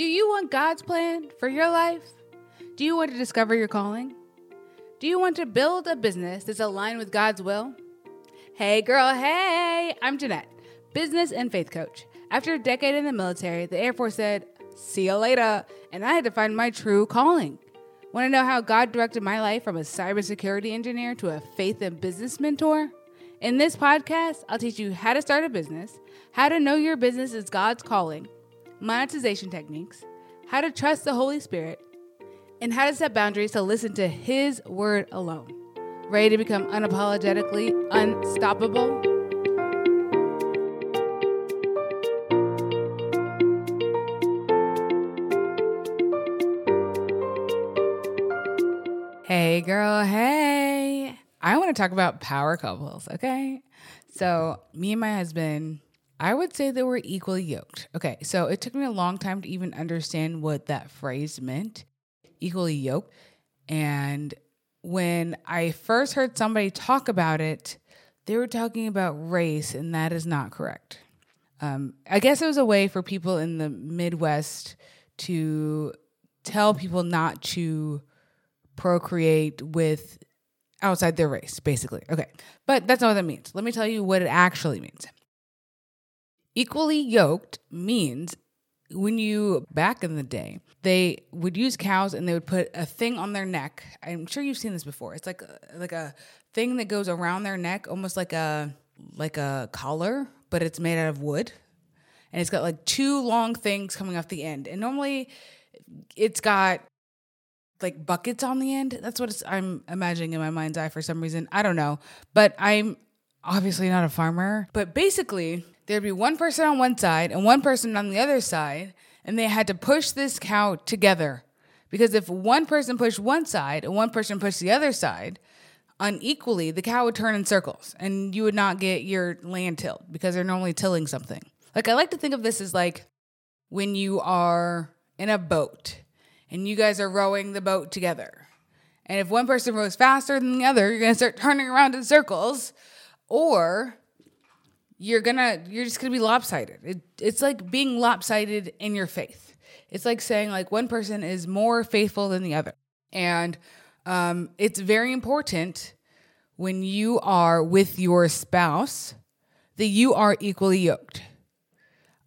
Do you want God's plan for your life? Do you want to discover your calling? Do you want to build a business that's aligned with God's will? Hey, girl, hey! I'm Jeanette, business and faith coach. After a decade in the military, the Air Force said, See you later, and I had to find my true calling. Want to know how God directed my life from a cybersecurity engineer to a faith and business mentor? In this podcast, I'll teach you how to start a business, how to know your business is God's calling monetization techniques, how to trust the Holy Spirit, and how to set boundaries to listen to His word alone. Ready to become unapologetically unstoppable? Hey, girl, hey. I want to talk about power couples, okay? So, me and my husband I would say they were equally yoked. Okay, so it took me a long time to even understand what that phrase meant equally yoked. And when I first heard somebody talk about it, they were talking about race, and that is not correct. Um, I guess it was a way for people in the Midwest to tell people not to procreate with outside their race, basically. Okay, but that's not what that means. Let me tell you what it actually means. Equally yoked means when you back in the day, they would use cows and they would put a thing on their neck. I'm sure you've seen this before. It's like like a thing that goes around their neck, almost like a like a collar, but it's made out of wood. And it's got like two long things coming off the end. And normally it's got like buckets on the end. That's what I'm imagining in my mind's eye for some reason. I don't know. But I'm obviously not a farmer. But basically, there'd be one person on one side and one person on the other side, and they had to push this cow together. Because if one person pushed one side and one person pushed the other side unequally, the cow would turn in circles and you would not get your land tilled because they're normally tilling something. Like, I like to think of this as like when you are in a boat and you guys are rowing the boat together. And if one person rows faster than the other, you're going to start turning around in circles. Or you're gonna you're just gonna be lopsided. It, it's like being lopsided in your faith. It's like saying like one person is more faithful than the other, and um, it's very important when you are with your spouse that you are equally yoked.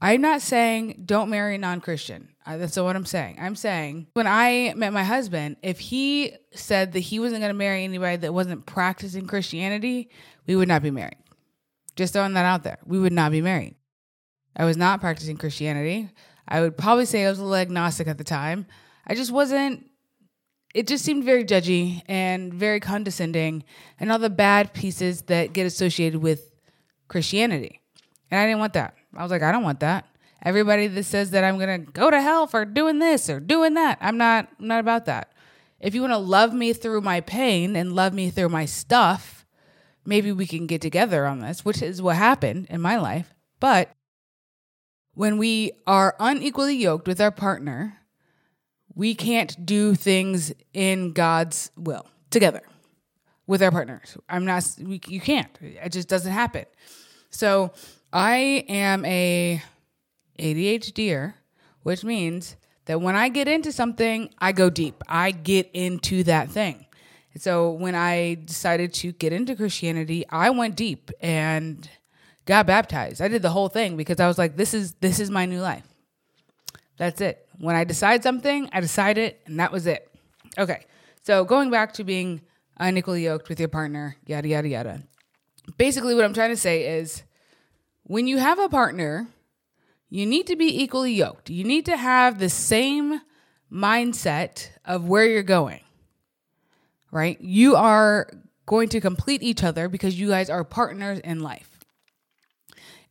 I'm not saying don't marry a non-Christian. That's not what I'm saying. I'm saying when I met my husband, if he said that he wasn't going to marry anybody that wasn't practicing Christianity, we would not be married. Just throwing that out there. We would not be married. I was not practicing Christianity. I would probably say I was a little agnostic at the time. I just wasn't, it just seemed very judgy and very condescending and all the bad pieces that get associated with Christianity. And I didn't want that. I was like, I don't want that. Everybody that says that I'm gonna go to hell for doing this or doing that, I'm not I'm not about that. If you want to love me through my pain and love me through my stuff, maybe we can get together on this, which is what happened in my life. But when we are unequally yoked with our partner, we can't do things in God's will together with our partners. I'm not, we, you can't. It just doesn't happen. So I am a ADHDer, which means that when I get into something, I go deep. I get into that thing. So when I decided to get into Christianity, I went deep and got baptized. I did the whole thing because I was like, this is this is my new life. That's it. When I decide something, I decide it, and that was it. Okay. So going back to being unequally yoked with your partner, yada yada yada. Basically, what I'm trying to say is when you have a partner, you need to be equally yoked. You need to have the same mindset of where you're going right? You are going to complete each other because you guys are partners in life.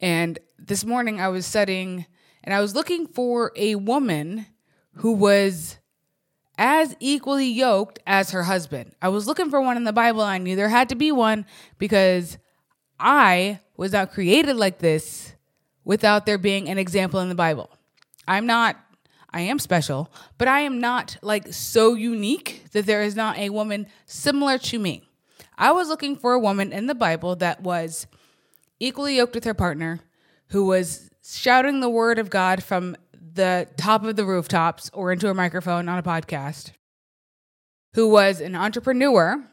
And this morning I was studying and I was looking for a woman who was as equally yoked as her husband. I was looking for one in the Bible. I knew there had to be one because I was not created like this without there being an example in the Bible. I'm not I am special, but I am not like so unique that there is not a woman similar to me. I was looking for a woman in the Bible that was equally yoked with her partner, who was shouting the word of God from the top of the rooftops or into a microphone on a podcast who was an entrepreneur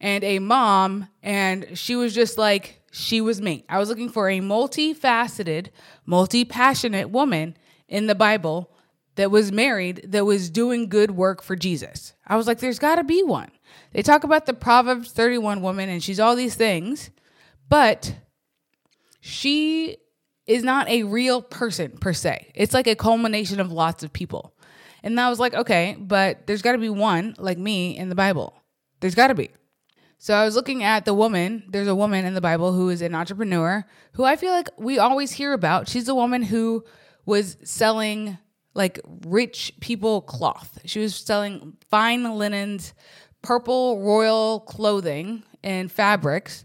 and a mom. And she was just like, she was me. I was looking for a multifaceted, multi passionate woman in the Bible that was married, that was doing good work for Jesus. I was like, there's got to be one. They talk about the Proverbs 31 woman, and she's all these things, but she is not a real person per se. It's like a culmination of lots of people. And I was like, okay, but there's got to be one like me in the Bible. There's got to be. So I was looking at the woman. There's a woman in the Bible who is an entrepreneur who I feel like we always hear about. She's a woman who was selling like rich people cloth. She was selling fine linens, purple royal clothing, and fabrics.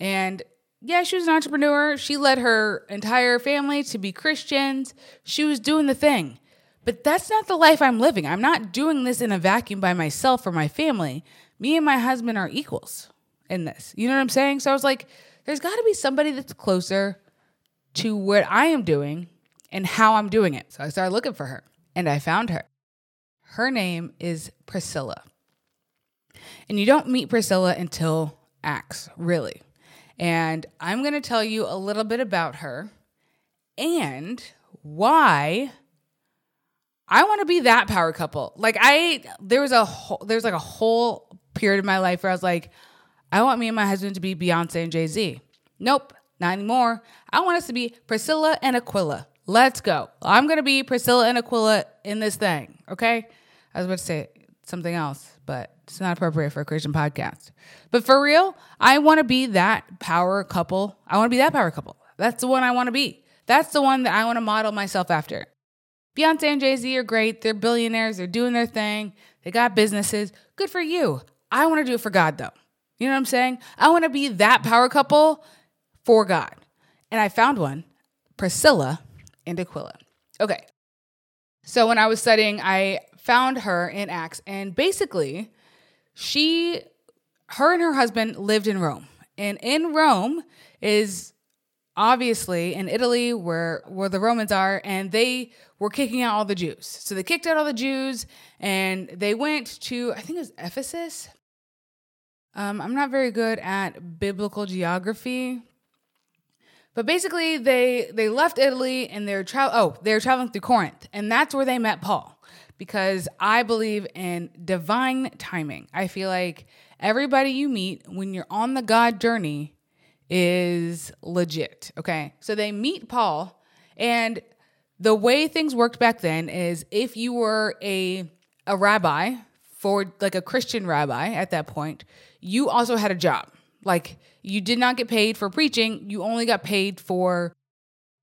And yeah, she was an entrepreneur. She led her entire family to be Christians. She was doing the thing. But that's not the life I'm living. I'm not doing this in a vacuum by myself or my family me and my husband are equals in this. You know what I'm saying? So I was like, there's got to be somebody that's closer to what I am doing and how I'm doing it. So I started looking for her and I found her. Her name is Priscilla. And you don't meet Priscilla until Acts, really. And I'm going to tell you a little bit about her and why I want to be that power couple. Like I there was a whole, there's like a whole period of my life where I was like, I want me and my husband to be Beyonce and Jay Z. Nope, not anymore. I want us to be Priscilla and Aquila. Let's go. I'm to be Priscilla and Aquila in this thing, okay? I was about to say something else, but it's not appropriate for a Christian podcast. But for real, I want to be that power couple. I want to be that power couple. That's the one I want to be. That's the one that I want to model myself after. Beyonce and Jay Z are great. They're billionaires. They're doing their thing. They got businesses. Good for you. I want to do it for God, though. You know what I'm saying? I want to be that power couple for God. And I found one Priscilla and Aquila. Okay. So when I was studying, I found her in Acts, and basically, she, her and her husband lived in Rome. And in Rome is obviously in Italy where where the Romans are and they were kicking out all the Jews. So they kicked out all the Jews and they went to I think it was Ephesus um, I'm not very good at biblical geography, but basically they they left Italy and they're travel. Oh, they're traveling through Corinth, and that's where they met Paul. Because I believe in divine timing. I feel like everybody you meet when you're on the God journey is legit. Okay, so they meet Paul, and the way things worked back then is if you were a a rabbi for like a Christian rabbi at that point, you also had a job. Like you did not get paid for preaching, you only got paid for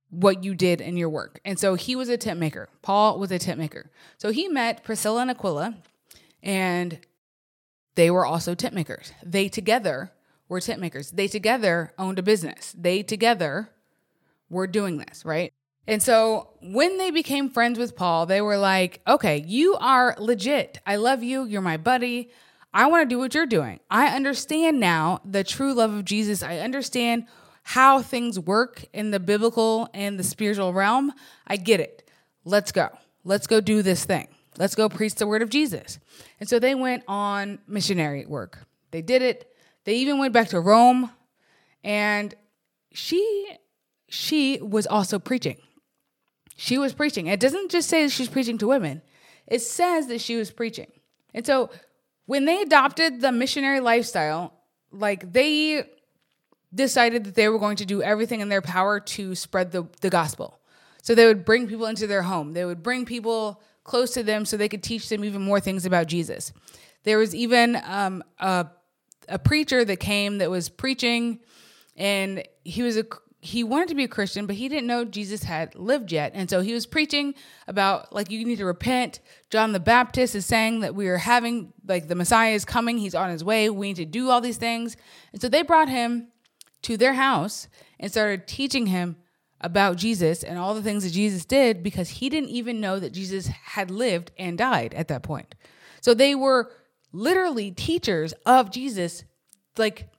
what you did in your work. And so he was a tent maker. Paul was a tent maker. So he met Priscilla and Aquila, and they were also tent makers. They together were tent makers. They together owned a business. They together were doing this, right? And so when they became friends with Paul, they were like, okay, you are legit. I love you. You're my buddy. I want to do what you're doing. I understand now the true love of Jesus. I understand how things work in the biblical and the spiritual realm. I get it. Let's go. Let's go do this thing. Let's go preach the word of Jesus. And so they went on missionary work. They did it. They even went back to Rome and she she was also preaching. She was preaching. It doesn't just say that she's preaching to women. It says that she was preaching. And so when they adopted the missionary lifestyle, like they decided that they were going to do everything in their power to spread the, the gospel. So they would bring people into their home. They would bring people close to them so they could teach them even more things about Jesus. There was even um, a, a preacher that came that was preaching, and he was a he wanted to be a Christian, but he didn't know Jesus had lived yet. And so he was preaching about like you need to repent. John the Baptist is saying that we are having like the Messiah is coming, he's on his way. We need to do all these things. And so they brought him to their house and started teaching him about Jesus and all the things that Jesus did because he didn't even know that Jesus had lived and died at that point. So they were literally teachers of Jesus like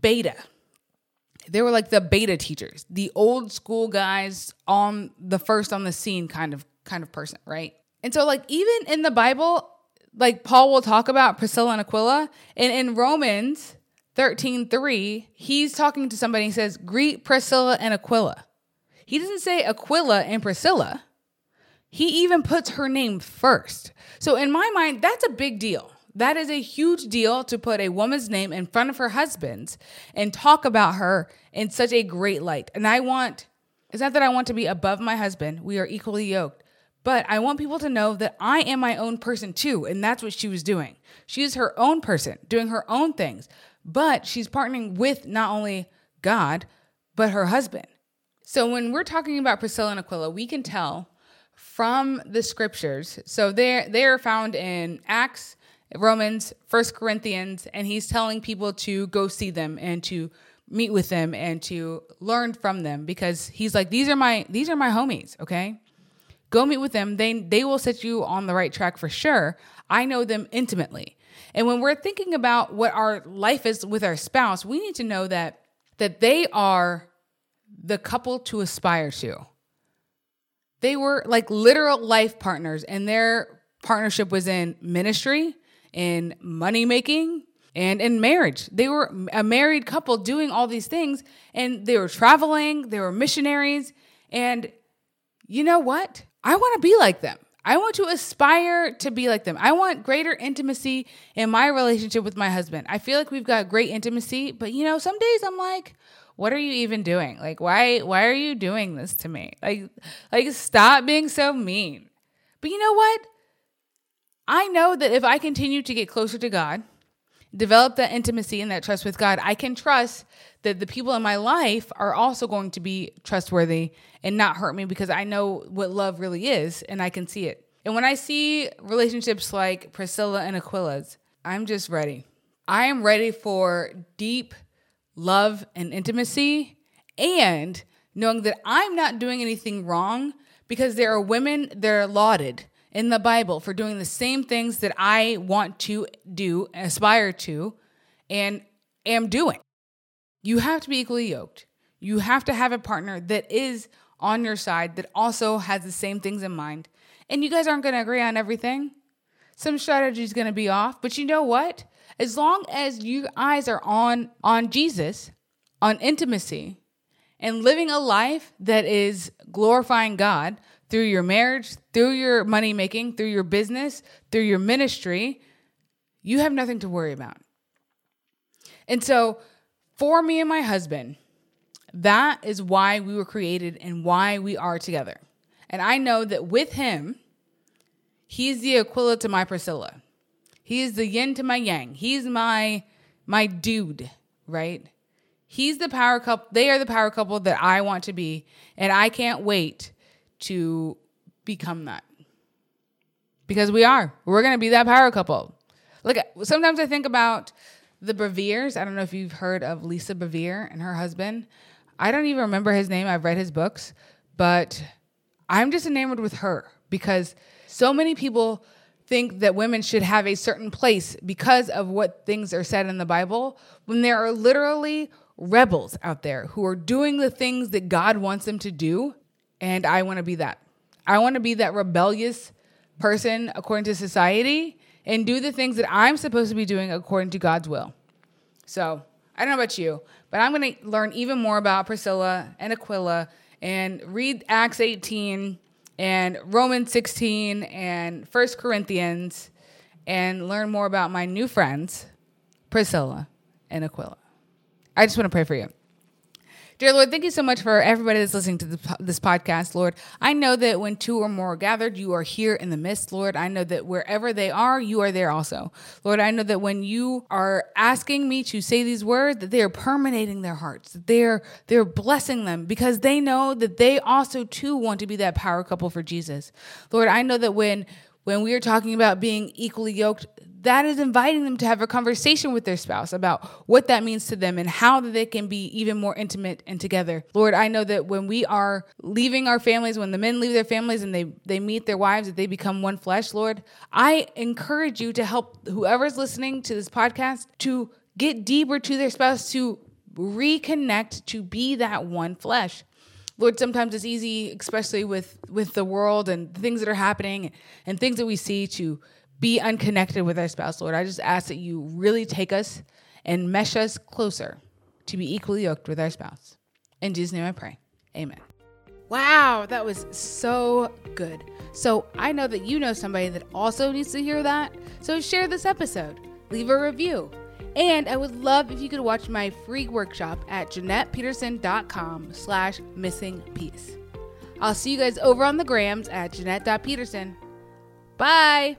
beta they were like the beta teachers, the old school guys on the first on the scene kind of kind of person, right? And so like even in the Bible, like Paul will talk about Priscilla and Aquila, and in Romans 13 3, he's talking to somebody he says, Greet Priscilla and Aquila. He doesn't say Aquila and Priscilla. He even puts her name first. So in my mind, that's a big deal. That is a huge deal to put a woman's name in front of her husband's and talk about her in such a great light. And I want, it's not that I want to be above my husband, we are equally yoked, but I want people to know that I am my own person too. And that's what she was doing. She is her own person, doing her own things, but she's partnering with not only God, but her husband. So when we're talking about Priscilla and Aquila, we can tell from the scriptures. So they're they're found in Acts Romans, First Corinthians, and he's telling people to go see them and to meet with them and to learn from them because he's like, these are my these are my homies, okay? Go meet with them. They they will set you on the right track for sure. I know them intimately. And when we're thinking about what our life is with our spouse, we need to know that that they are the couple to aspire to. They were like literal life partners and their partnership was in ministry, in money making and in marriage. They were a married couple doing all these things and they were traveling, they were missionaries. And you know what? I want to be like them. I want to aspire to be like them. I want greater intimacy in my relationship with my husband. I feel like we've got great intimacy, but you know, some days I'm like, what are you even doing? Like why why are you doing this to me? Like like stop being so mean. But you know what? I know that if I continue to get closer to God, develop that intimacy and that trust with God, I can trust that the people in my life are also going to be trustworthy and not hurt me because I know what love really is and I can see it. And when I see relationships like Priscilla and Aquila's, I'm just ready. I am ready for deep love and intimacy and knowing that I'm not doing anything wrong because there are women that are lauded in the Bible for doing the same things that I want to do, aspire to, and am doing. You have to be equally yoked. You have to have a partner that is on your side that also has the same things in mind. And you guys aren't going to agree on everything. Some strategy is going to be off, but you know what? As long as your eyes are on on Jesus, on intimacy, and living a life that is glorifying God, through your marriage, through your money making, through your business, through your ministry, you have nothing to worry about. And so, for me and my husband, that is why we were created and why we are together. And I know that with him, he's the Aquila to my Priscilla. He is the yin to my yang. He's my my dude, right? He's the power couple. They are the power couple that I want to be, and I can't wait to become that. Because we are. We're to be that power couple. Look, sometimes I think about the Beveres. I don't know if you've heard of Lisa Bevere and her husband. I don't even remember his name. I've read his books, but I'm just enamored with her because so many people think that women should have a certain place because of what things are said in the Bible when there are literally rebels out there who are doing the things that God wants them to do and I want to be that. I want to be that rebellious person according to society and do the things that I'm supposed to be doing according to God's will. So I don't know about you, but I'm going to learn even more about Priscilla and Aquila and read Acts 18 and Romans 16 and First Corinthians and learn more about my new friends, Priscilla and Aquila. I just want to pray for you. Dear Lord, thank you so much for everybody that's listening to this podcast, Lord. I know that when two or more are gathered, you are here in the midst, Lord. I know that wherever they are, you are there also. Lord, I know that when you are asking me to say these words, that they are permeating their hearts, that they're they're blessing them because they know that they also too want to be that power couple for Jesus. Lord, I know that when when we are talking about being equally yoked, that is inviting them to have a conversation with their spouse about what that means to them and how they can be even more intimate and together. Lord, I know that when we are leaving our families, when the men leave their families and they, they meet their wives, that they become one flesh, Lord, I encourage you to help whoever's listening to this podcast to get deeper to their spouse, to reconnect to be that one flesh. Lord, sometimes it's easy, especially with with the world and things that are happening and things that we see, to be unconnected with our spouse. Lord, I just ask that you really take us and mesh us closer to be equally yoked with our spouse. In Jesus' name I pray. Amen. Wow, that was so good. So I know that you know somebody that also needs to hear that. So share this episode, leave a review. And I would love if you could watch my free workshop at JeanettePeterson.com slash missing piece. I'll see you guys over on the grams at Jeanette.Peterson. Bye.